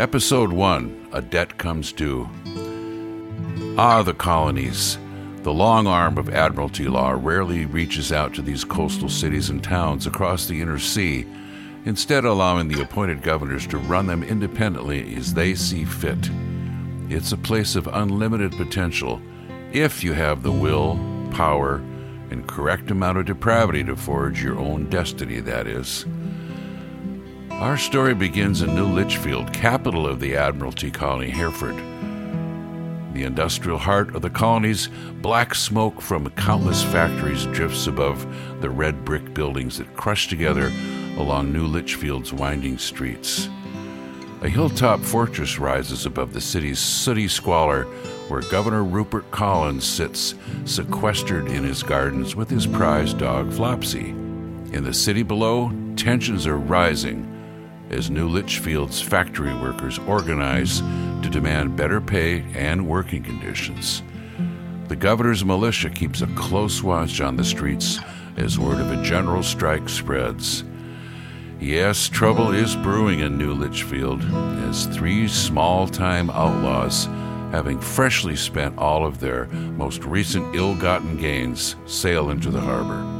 Episode 1 A Debt Comes Due. Ah, the colonies. The long arm of Admiralty law rarely reaches out to these coastal cities and towns across the inner sea, instead, allowing the appointed governors to run them independently as they see fit. It's a place of unlimited potential if you have the will, power, and correct amount of depravity to forge your own destiny, that is. Our story begins in New Litchfield, capital of the Admiralty colony Hereford. The industrial heart of the colonies, black smoke from countless factories drifts above the red brick buildings that crush together along New Litchfield's winding streets. A hilltop fortress rises above the city's sooty squalor, where Governor Rupert Collins sits sequestered in his gardens with his prize dog Flopsy. In the city below, tensions are rising as New Litchfield's factory workers organize to demand better pay and working conditions. The governor's militia keeps a close watch on the streets as word of a general strike spreads. Yes, trouble is brewing in New Litchfield as three small time outlaws, having freshly spent all of their most recent ill gotten gains, sail into the harbor.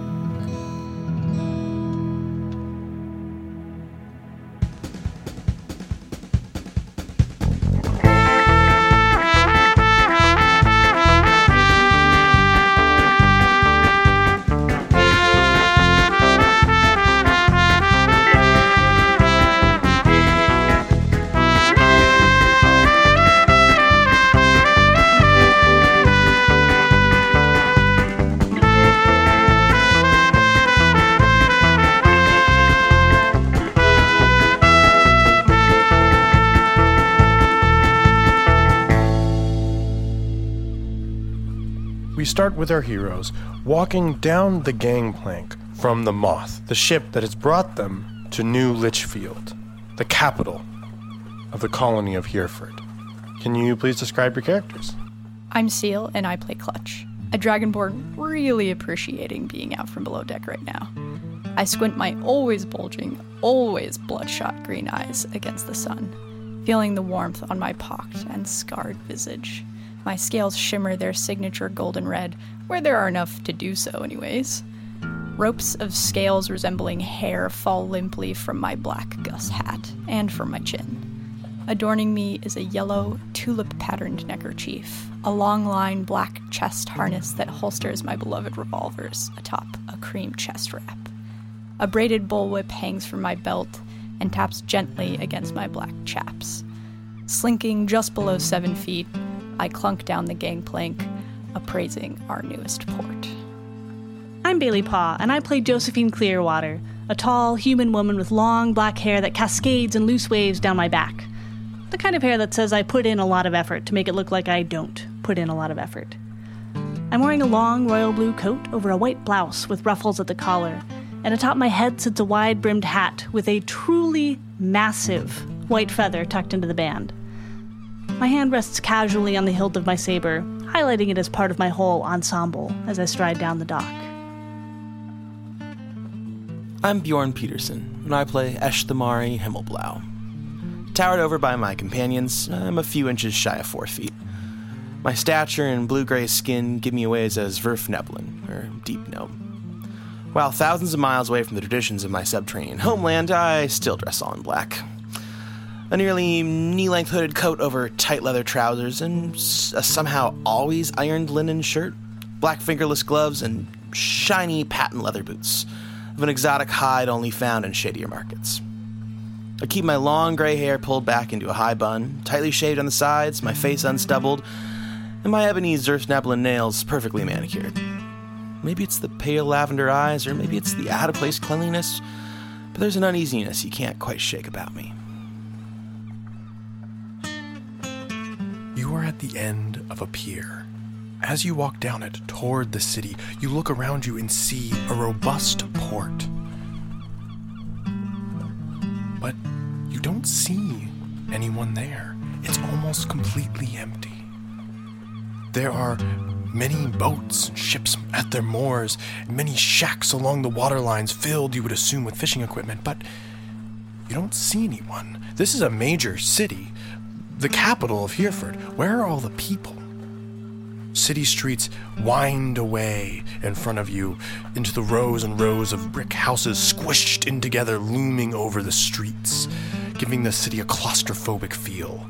Start with our heroes walking down the gangplank from the Moth, the ship that has brought them to New Litchfield, the capital of the colony of Hereford. Can you please describe your characters? I'm Ceal, and I play Clutch, a dragonborn really appreciating being out from below deck right now. I squint my always bulging, always bloodshot green eyes against the sun, feeling the warmth on my pocked and scarred visage. My scales shimmer their signature golden red, where there are enough to do so, anyways. Ropes of scales resembling hair fall limply from my black Gus hat and from my chin. Adorning me is a yellow, tulip patterned neckerchief, a long line black chest harness that holsters my beloved revolvers atop a cream chest wrap. A braided bullwhip hangs from my belt and taps gently against my black chaps. Slinking just below seven feet, I clunk down the gangplank, appraising our newest port. I'm Bailey Paugh, and I play Josephine Clearwater, a tall, human woman with long black hair that cascades in loose waves down my back. The kind of hair that says I put in a lot of effort to make it look like I don't put in a lot of effort. I'm wearing a long royal blue coat over a white blouse with ruffles at the collar, and atop my head sits a wide brimmed hat with a truly massive white feather tucked into the band. My hand rests casually on the hilt of my saber, highlighting it as part of my whole ensemble as I stride down the dock. I'm Björn Peterson, and I play Eshthemari Himmelblau. Towered over by my companions, I'm a few inches shy of four feet. My stature and blue gray skin give me away as Svirfneblin, or Deep Gnome. While thousands of miles away from the traditions of my subterranean homeland, I still dress all in black. A nearly knee length hooded coat over tight leather trousers, and a somehow always ironed linen shirt, black fingerless gloves, and shiny patent leather boots of an exotic hide only found in shadier markets. I keep my long gray hair pulled back into a high bun, tightly shaved on the sides, my face unstubbled, and my ebony Svirfneblin nails perfectly manicured. Maybe it's the pale lavender eyes, or maybe it's the out of place cleanliness, but there's an uneasiness you can't quite shake about me. You are at the end of a pier. As you walk down it toward the city, you look around you and see a robust port. But you don't see anyone there. It's almost completely empty. There are many boats and ships at their moors, many shacks along the water lines filled, you would assume, with fishing equipment, but you don't see anyone. This is a major city, the capital of Hereford. Where are all the people? City streets wind away in front of you into the rows and rows of brick houses squished in together, looming over the streets, giving the city a claustrophobic feel.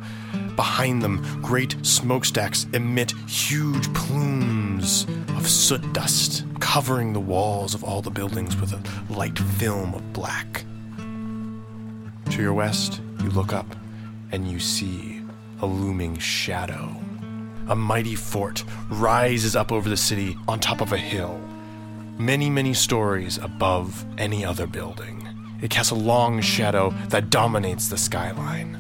Behind them, great smokestacks emit huge plumes of soot dust, covering the walls of all the buildings with a light film of black. To your west, you look up and you see a looming shadow. A mighty fort rises up over the city on top of a hill, many, many stories above any other building. It casts a long shadow that dominates the skyline.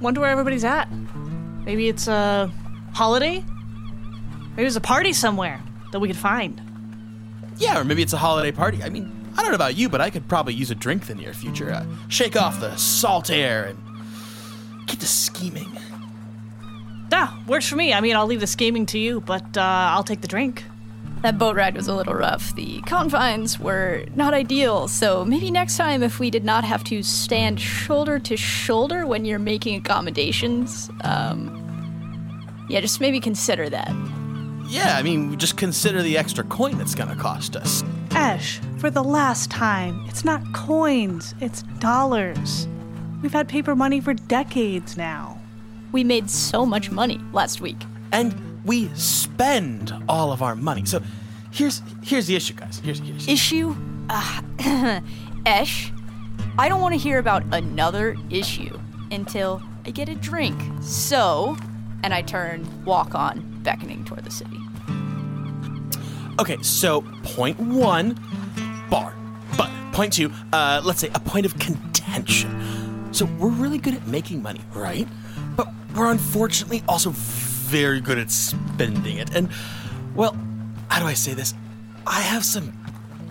Wonder where everybody's at. Maybe it's a holiday? Maybe there's a party somewhere that we could find. Yeah, or maybe it's a holiday party. I mean, I don't know about you, but I could probably use a drink in the near future. Uh, shake off the salt air and get to scheming. Yeah, works for me. I mean, I'll leave the scheming to you, but uh, I'll take the drink. That boat ride was a little rough. The confines were not ideal, so maybe next time, if we did not have to stand shoulder to shoulder when you're making accommodations, um, yeah, just maybe consider that. Yeah, I mean, just consider the extra coin it's gonna cost us. Esh, for the last time, it's not coins, it's dollars. We've had paper money for decades now. We made so much money last week. And we spend all of our money. So here's here's the issue, guys. Here's, here's Issue? Uh, Esh, I don't want to hear about another issue until I get a drink. So, and I turn, walk on, beckoning toward the city. Okay, so point one, bar. But point two, uh, let's say a point of contention. So we're really good at making money, right? But we're unfortunately also very good at spending it. And, well, how do I say this? I have some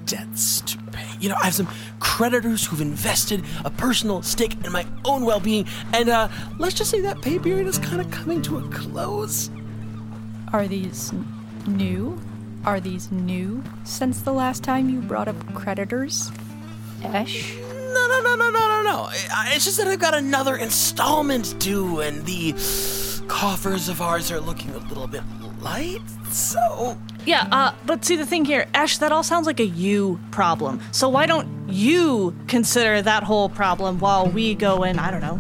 debts to pay. You know, I have some creditors who've invested a personal stake in my own well being. And, uh, let's just say that pay period is kind of coming to a close. Are these n- new? Are these new since the last time you brought up creditors? Esh? No, no, no, no, no, no, no. I- It's just that I've got another installment due, and the coffers of ours are looking a little bit light. So, Yeah, uh, but see the thing here, Esh, that all sounds like a you problem. So why don't you consider that whole problem while we go and, I don't know,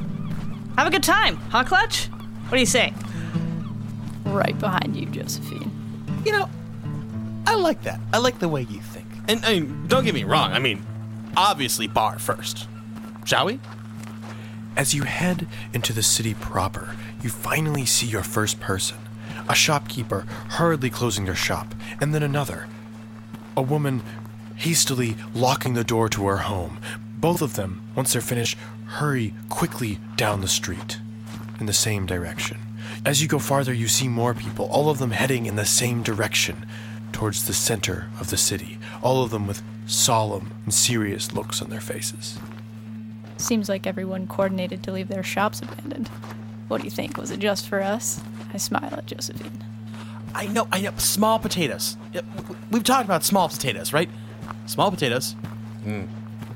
have a good time, huh, Clutch? What do you say? Right behind you, Josephine. you know, I like that. I like the way you think. And I mean, don't get me wrong. I mean, obviously, bar first. Shall we? As you head into the city proper, you finally see your first person a shopkeeper hurriedly closing their shop, and then another. A woman hastily locking the door to her home. Both of them, once they're finished, hurry quickly down the street in the same direction. As you go farther, you see more people, all of them heading in the same direction towards the center of the city, all of them with solemn and serious looks on their faces. Seems like everyone coordinated to leave their shops abandoned. What do you think? Was it just for us? I smile at Josephine. I know, I know. Small potatoes. Yeah, w- w- We've talked about small potatoes, right? Small potatoes. Mm.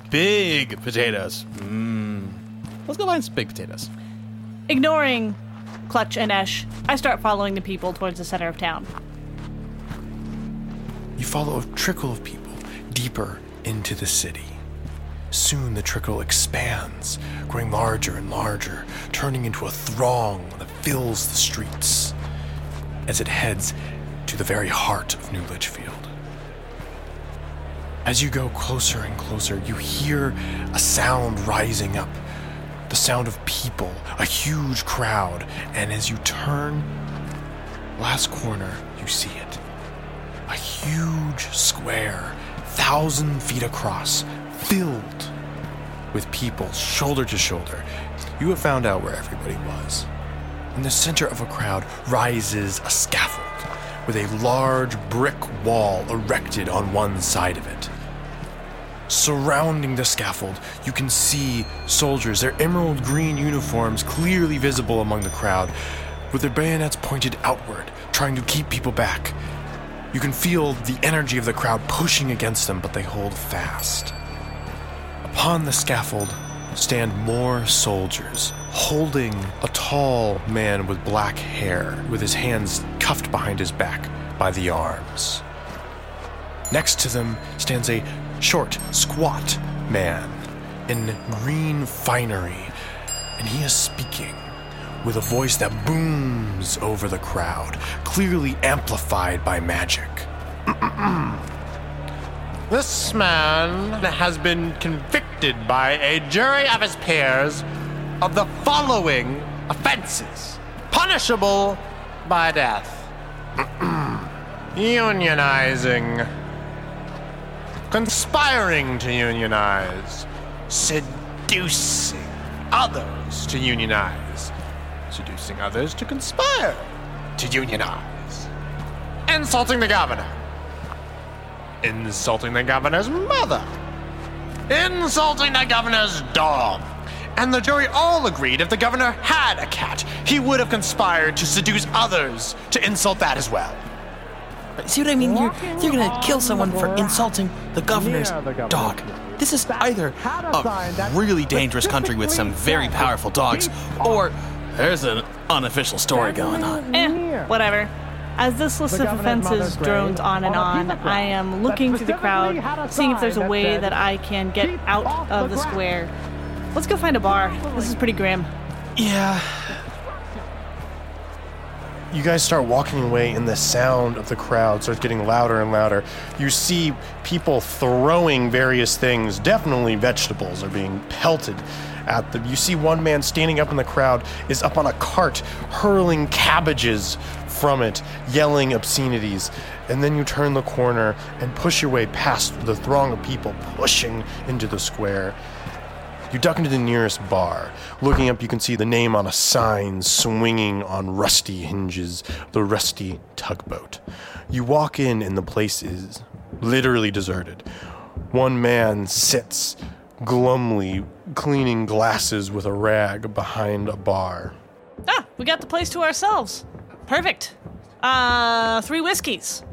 Big potatoes. Mm. Let's go find some big potatoes. Ignoring Clutch and Esh, I start following the people towards the center of town. You follow a trickle of people deeper into the city. Soon the trickle expands, growing larger and larger, turning into a throng that fills the streets as it heads to the very heart of New Litchfield. As you go closer and closer, you hear a sound rising up the sound of people, a huge crowd, and as you turn, last corner, you see it a huge square, thousand feet across, filled with people shoulder to shoulder. You have found out where everybody was. In the center of a crowd rises a scaffold with a large brick wall erected on one side of it. Surrounding the scaffold, you can see soldiers, their emerald green uniforms clearly visible among the crowd, with their bayonets pointed outward, trying to keep people back. You can feel the energy of the crowd pushing against them, but they hold fast. Upon the scaffold stand more soldiers, holding a tall man with black hair, with his hands cuffed behind his back by the arms. Next to them stands a short, squat man in green finery, and he is speaking with a voice that booms over the crowd, clearly amplified by magic. This man has been convicted by a jury of his peers of the following offenses, punishable by death. Unionizing, conspiring to unionize, seducing others to unionize, seducing others to conspire to unionize, insulting the governor, insulting the governor's mother, insulting the governor's dog. And the jury all agreed if the governor had a cat, he would have conspired to seduce others to insult that as well. See what I mean? You're, you're gonna kill someone for insulting the governor's dog. This is either a really dangerous country with some very powerful dogs, or there's an unofficial story going on. Eh, whatever. As this list of offenses drones on and on, I am looking through the crowd, seeing if there's a way that I can get out of the square. Let's go find a bar. This is pretty grim. Yeah, you guys start walking away and the sound of the crowd starts getting louder and louder you see people throwing various things definitely vegetables are being pelted at them you see one man standing up in the crowd is up on a cart hurling cabbages from it yelling obscenities and then you turn the corner and push your way past the throng of people pushing into the square you duck into the nearest bar. Looking up, you can see the name on a sign swinging on rusty hinges the Rusty Tugboat. You walk in, and the place is literally deserted. One man sits glumly cleaning glasses with a rag behind a bar. Ah, we got the place to ourselves. Perfect. Uh, three whiskeys.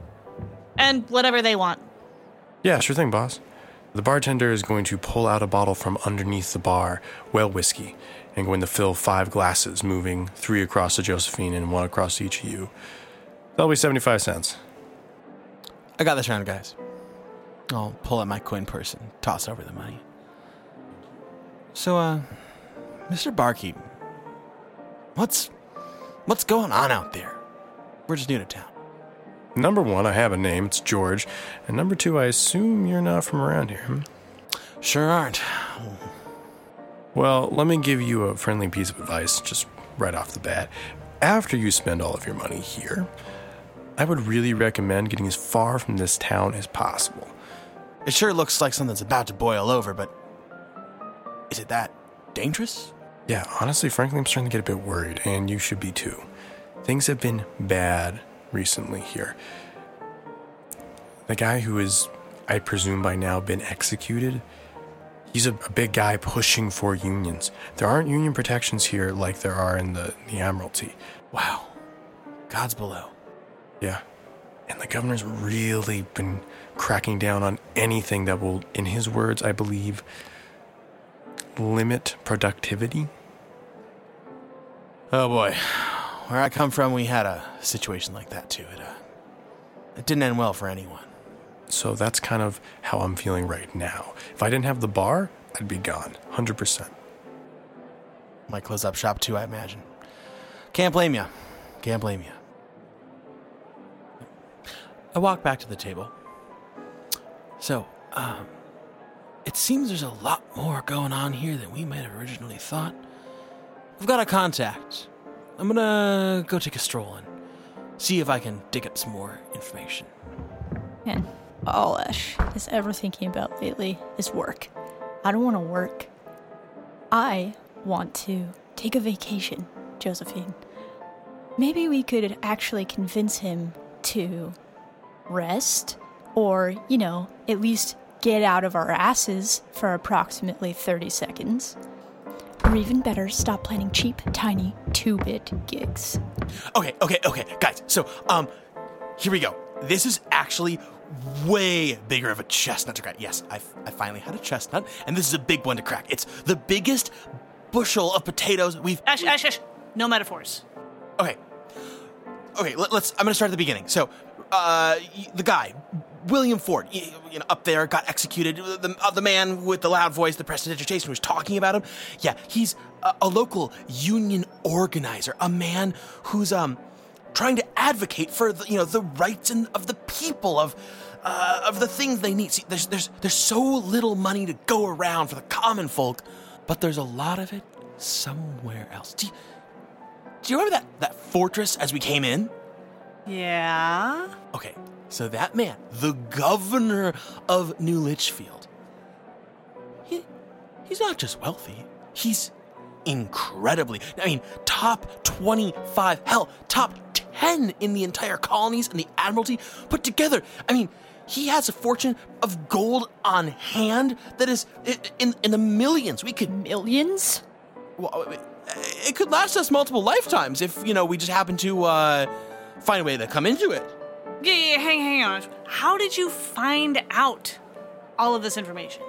And whatever they want. Yeah, sure thing, boss. The bartender is going to pull out a bottle from underneath the bar, well whiskey, and going to fill five glasses, moving three across to Josephine and one across to each of you. That'll be 75 cents. I got this round, guys. I'll pull out my coin purse and toss over the money. So, uh, Mr. Barkeep, what's what's going on out there? We're just new to town. Number one, I have a name, it's George. And number two, I assume you're not from around here. Hmm? Sure aren't. Well, let me give you a friendly piece of advice just right off the bat. After you spend all of your money here, I would really recommend getting as far from this town as possible. It sure looks like something's about to boil over, but is it that dangerous? Yeah, honestly, frankly, I'm starting to get a bit worried, and you should be too. Things have been bad recently here. The guy who is, I presume by now, been executed, he's a, a, big guy pushing for unions. There aren't union protections here like there are in the, the Admiralty. Wow. God's below. Yeah. And the governor's really been cracking down on anything that will, in his words, I believe, limit productivity. Oh boy. Where I come from, we had a situation like that too. It, uh, it didn't end well for anyone. So that's kind of how I'm feeling right now. If I didn't have the bar, I'd be gone, 100%. Might close up shop too, I imagine. Can't blame you. Can't blame you. I walk back to the table. So, um, it seems there's a lot more going on here than we might have originally thought. We've got a contact I'm gonna go take a stroll and see if I can dig up some more information. Man, all Esh is ever thinking about lately is work. I don't want to work. I want to take a vacation, Josephine. Maybe we could actually convince him to rest, or, you know, at least get out of our asses for approximately 30 seconds. Or even better, stop planning cheap, tiny, two bit gigs. Okay, okay, okay, guys. So, um, here we go. This is actually way bigger of a chestnut to crack. Yes, I, I finally had a chestnut, and this is a big one to crack. It's the biggest bushel of potatoes we've. Esh, Esh, Esh. No metaphors. Okay. Okay, let, us I'm gonna start at the beginning. So, uh, the guy, William Ford, you know, up there, got executed. The, uh, the man with the loud voice, the prestidigitation, was talking about him. Yeah, he's a, a local union organizer, a man who's um trying to advocate for the, you know the rights and of the people of. Uh, of the things they need. See, there's there's there's so little money to go around for the common folk, but there's a lot of it somewhere else. Do you, do you remember that, that fortress as we came in? Yeah. Okay, so that man, the governor of New Litchfield, he, he's not just wealthy, he's incredibly, I mean, top 25, hell, top 10 in the entire colonies and the Admiralty put together. I mean, he has a fortune of gold on hand that is in, in the millions. We could Millions? well, it could last us multiple lifetimes if you know we just happen to uh, find a way to come into it. Yeah, yeah, hang, hang on. How did you find out all of this information?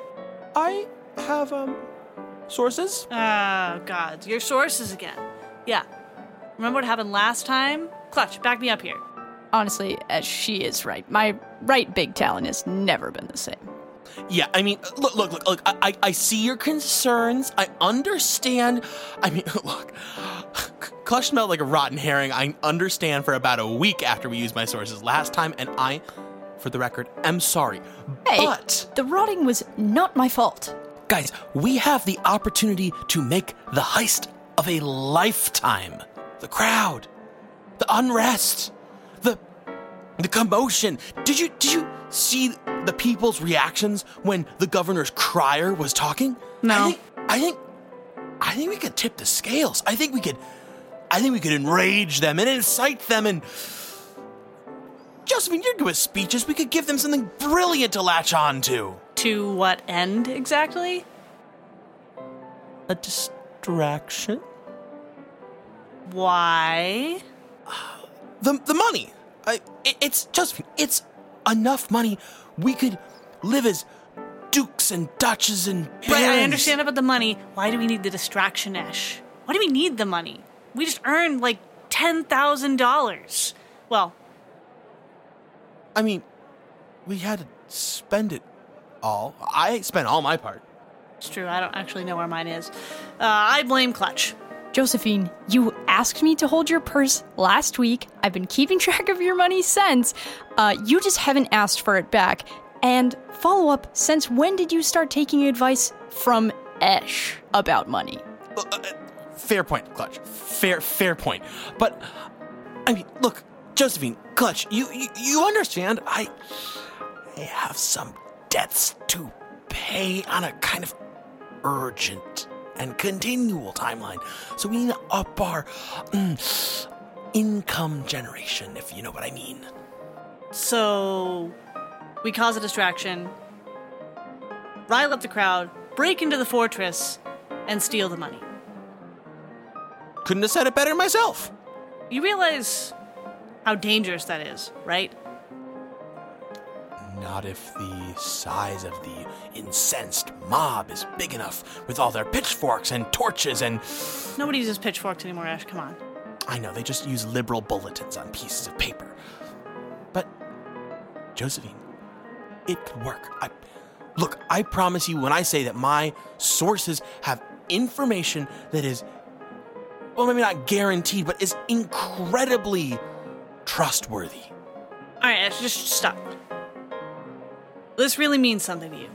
I have um sources. Oh, God. Your sources again. Yeah. Remember what happened last time? Clutch, back me up here. Honestly, as she is right. My right big talon has never been the same. Yeah, I mean, look, look, look, look. I, I, I see your concerns. I understand. I mean, look, Clutch smelled like a rotten herring. I understand for about a week after we used my sources last time, and I, for the record, am sorry. Hey, But the rotting was not my fault. Guys, we have the opportunity to make the heist of a lifetime. The crowd, the unrest, the the commotion. Did you did you see the people's reactions when the governor's crier was talking? No. I think I think I think we could tip the scales. I think we could I think we could enrage them and incite them and Josephine, you're good with speeches. We could give them something brilliant to latch on to. To what end exactly? A distraction? Why? the the money. I, it, it's just it's enough money. We could live as dukes and duchesses and barons. Right, I understand about the money. Why do we need the distraction, Esh? Why do we need the money? We just earned like $10,000. Well, I mean, we had to spend it all. I spent all my part. it's true. I don't actually know where mine is. Uh, I blame Clutch. Josephine, you asked me to hold your purse last week. I've been keeping track of your money since. Uh, you just haven't asked for it back. And follow up, since when did you start taking advice from Esh about money? Uh, uh, fair point, Clutch. Fair fair point. But I mean, look, Josephine, Clutch, you you, you understand? I I have some debts to pay on a kind of urgent and continual timeline. So we need to up our mm, income generation, if you know what I mean. So, we cause a distraction, rile up the crowd, break into the fortress, and steal the money. Couldn't have said it better myself. You realize how dangerous that is, right? Not if the size of the incensed mob is big enough with all their pitchforks and torches and. Nobody uses pitchforks anymore, Esh. Come on. I know, they just use liberal bulletins on pieces of paper. But, Josephine, it could work. I, look, I promise you when I say that my sources have information that is, well, maybe not guaranteed, but is incredibly trustworthy. All right, Esh, just stop. This really means something to you.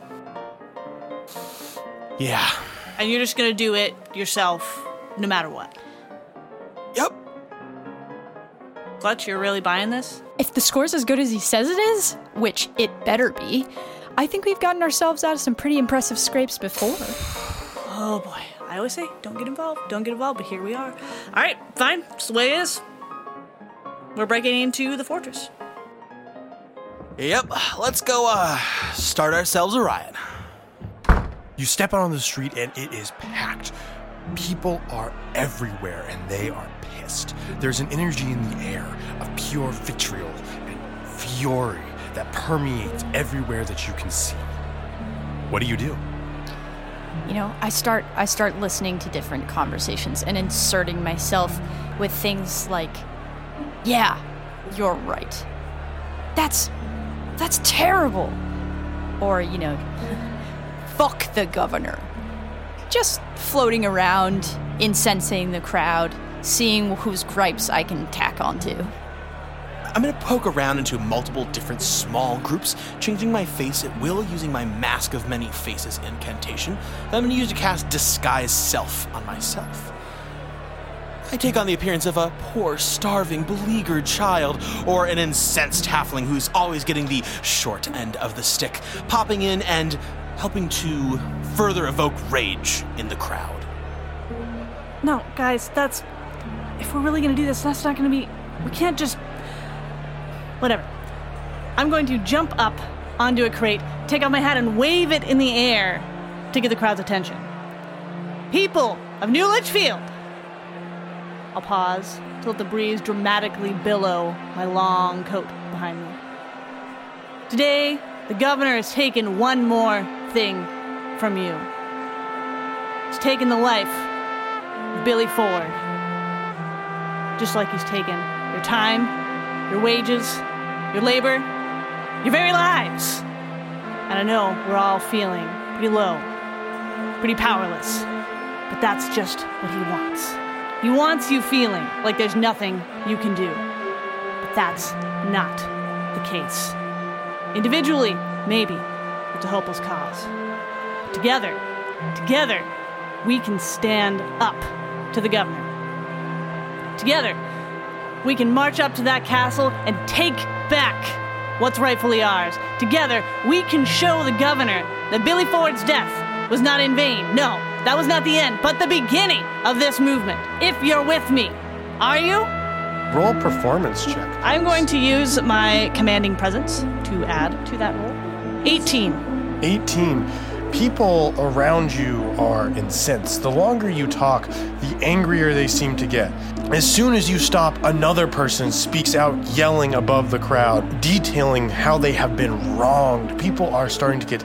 Yeah. And you're just gonna do it yourself, no matter what. Yep. Clutch, you're really buying this? If the score's as good as he says it is, which it better be, I think we've gotten ourselves out of some pretty impressive scrapes before. Oh boy. I always say, don't get involved, don't get involved, but here we are. All right, fine. It's the way it is. We're breaking into the fortress. Yep. Let's go, uh, start ourselves a riot. You step out on the street and it is packed. People are everywhere and they are pissed. There's an energy in the air of pure vitriol and fury that permeates everywhere that you can see. What do you do? You know, I start I start listening to different conversations and inserting myself with things like, "Yeah, you're right. That's that's terrible." Or, you know, "Fuck the governor." Just floating around, incensing the crowd, seeing whose gripes I can tack onto. I'm gonna poke around into multiple different small groups, changing my face at will using my Mask of Many Faces incantation that I'm gonna use to cast Disguise Self on myself. I take on the appearance of a poor, starving, beleaguered child, or an incensed halfling who's always getting the short end of the stick, popping in and helping to further evoke rage in the crowd. No, guys, that's. If we're really gonna do this, that's not gonna be. We can't just. Whatever. I'm going to jump up onto a crate, take off my hat, and wave it in the air to get the crowd's attention. People of New Litchfield! I'll pause to let the breeze dramatically billow my long coat behind me. Today, the governor has taken one more thing from you. He's taken the life of Billy Ford. Just like he's taken your time, your wages, your labor, your very lives. And I know we're all feeling pretty low, pretty powerless. But that's just what he wants. He wants you feeling like there's nothing you can do. But that's not the case. Individually, maybe, it's a hopeless cause. But together, together, we can stand up to the governor. Together, we can march up to that castle and take back what's rightfully ours. Together, we can show the governor that Billy Ford's death was not in vain. No, that was not the end, but the beginning of this movement. If you're with me, are you? Roll performance check. I'm going to use my commanding presence to add to that roll. 18. 18. People around you are incensed. The longer you talk, the angrier they seem to get. As soon as you stop, another person speaks out, yelling above the crowd, detailing how they have been wronged. People are starting to get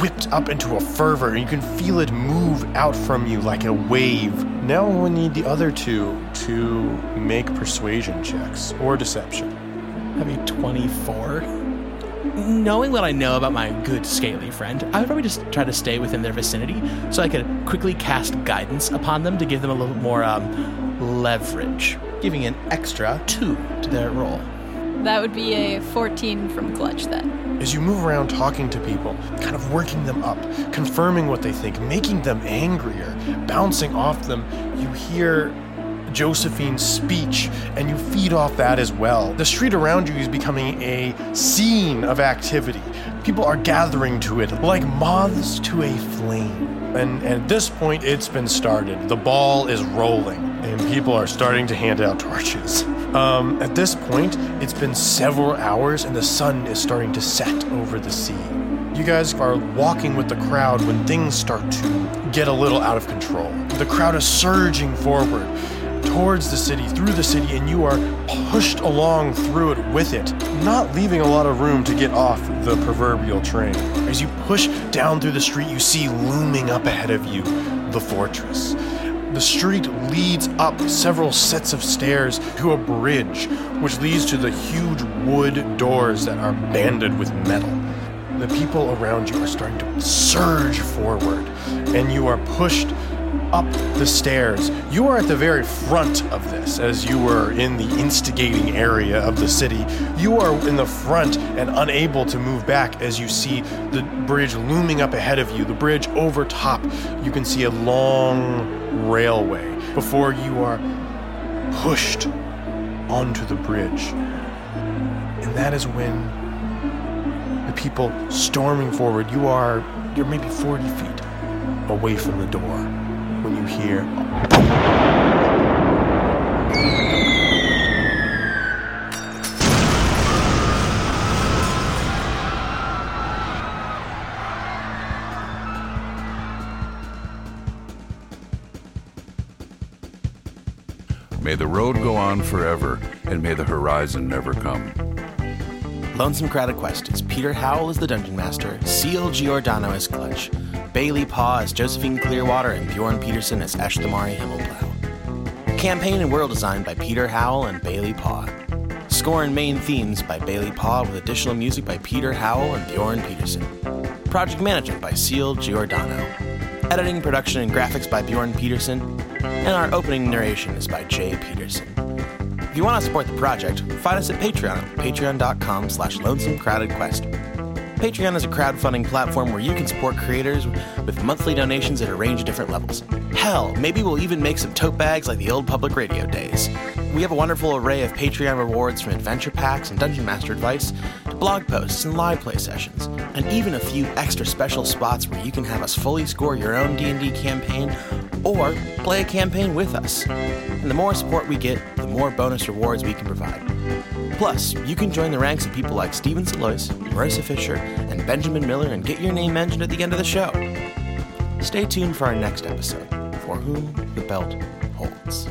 whipped up into a fervor, and you can feel it move out from you like a wave. Now we need the other two to make persuasion checks or deception. Have you 24? Knowing what I know about my good scaly friend, I would probably just try to stay within their vicinity so I could quickly cast guidance upon them to give them a little more um, leverage, giving an extra two to their roll. That would be a 14 from Clutch then. As you move around talking to people, kind of working them up, confirming what they think, making them angrier, bouncing off them, you hear Josephine's speech and you feed off that as well. The street around you is becoming a scene of activity. People are gathering to it like moths to a flame. And, and at this point, it's been started. The ball is rolling, and people are starting to hand out torches. Um, at this point, it's been several hours, and the sun is starting to set over the sea. You guys are walking with the crowd when things start to get a little out of control. The crowd is surging forward towards the city, through the city, and you are pushed along through it with it, not leaving a lot of room to get off the proverbial train. As you push down through the street, you see looming up ahead of you the fortress. The street leads up several sets of stairs to a bridge, which leads to the huge wood doors that are banded with metal. The people around you are starting to surge forward, and you are pushed up the stairs. You are at the very front of this, as you were in the instigating area of the city. You are in the front and unable to move back as you see the bridge looming up ahead of you. The bridge over top, you can see a long railway before you are pushed onto the bridge. And that is when the people storming forward, you are you're maybe 40 feet away from the door when you hear May the road go on forever, and may the horizon never come. Lonesome Crowded Quest is Peter Howell as the Dungeon Master, Ceal Giordano as Clutch, Bailey Paugh as Josephine Clearwater, and Björn Peterson as Eshthemari Himmelblau. Campaign and world design by Peter Howell and Bailey Paugh. Score and main themes by Bailey Paugh with additional music by Peter Howell and Björn Peterson. Project management by Ceal Giordano. Editing, production, and graphics by Björn Peterson. And our opening narration is by Jay Peterson. If you want to support the project, find us at Patreon, patreon.com slash lonesomecrowdedquest. Patreon is a crowdfunding platform where you can support creators with monthly donations at a range of different levels. Hell, maybe we'll even make some tote bags like the old public radio days. We have a wonderful array of Patreon rewards from adventure packs and Dungeon Master advice to blog posts and live play sessions, and even a few extra special spots where you can have us fully score your own D&D campaign or play a campaign with us. And the more support we get, the more bonus rewards we can provide. Plus, you can join the ranks of people like Steven Salois, Marissa Fisher, and Benjamin Miller and get your name mentioned at the end of the show. Stay tuned for our next episode, For Whom the Belt Holds.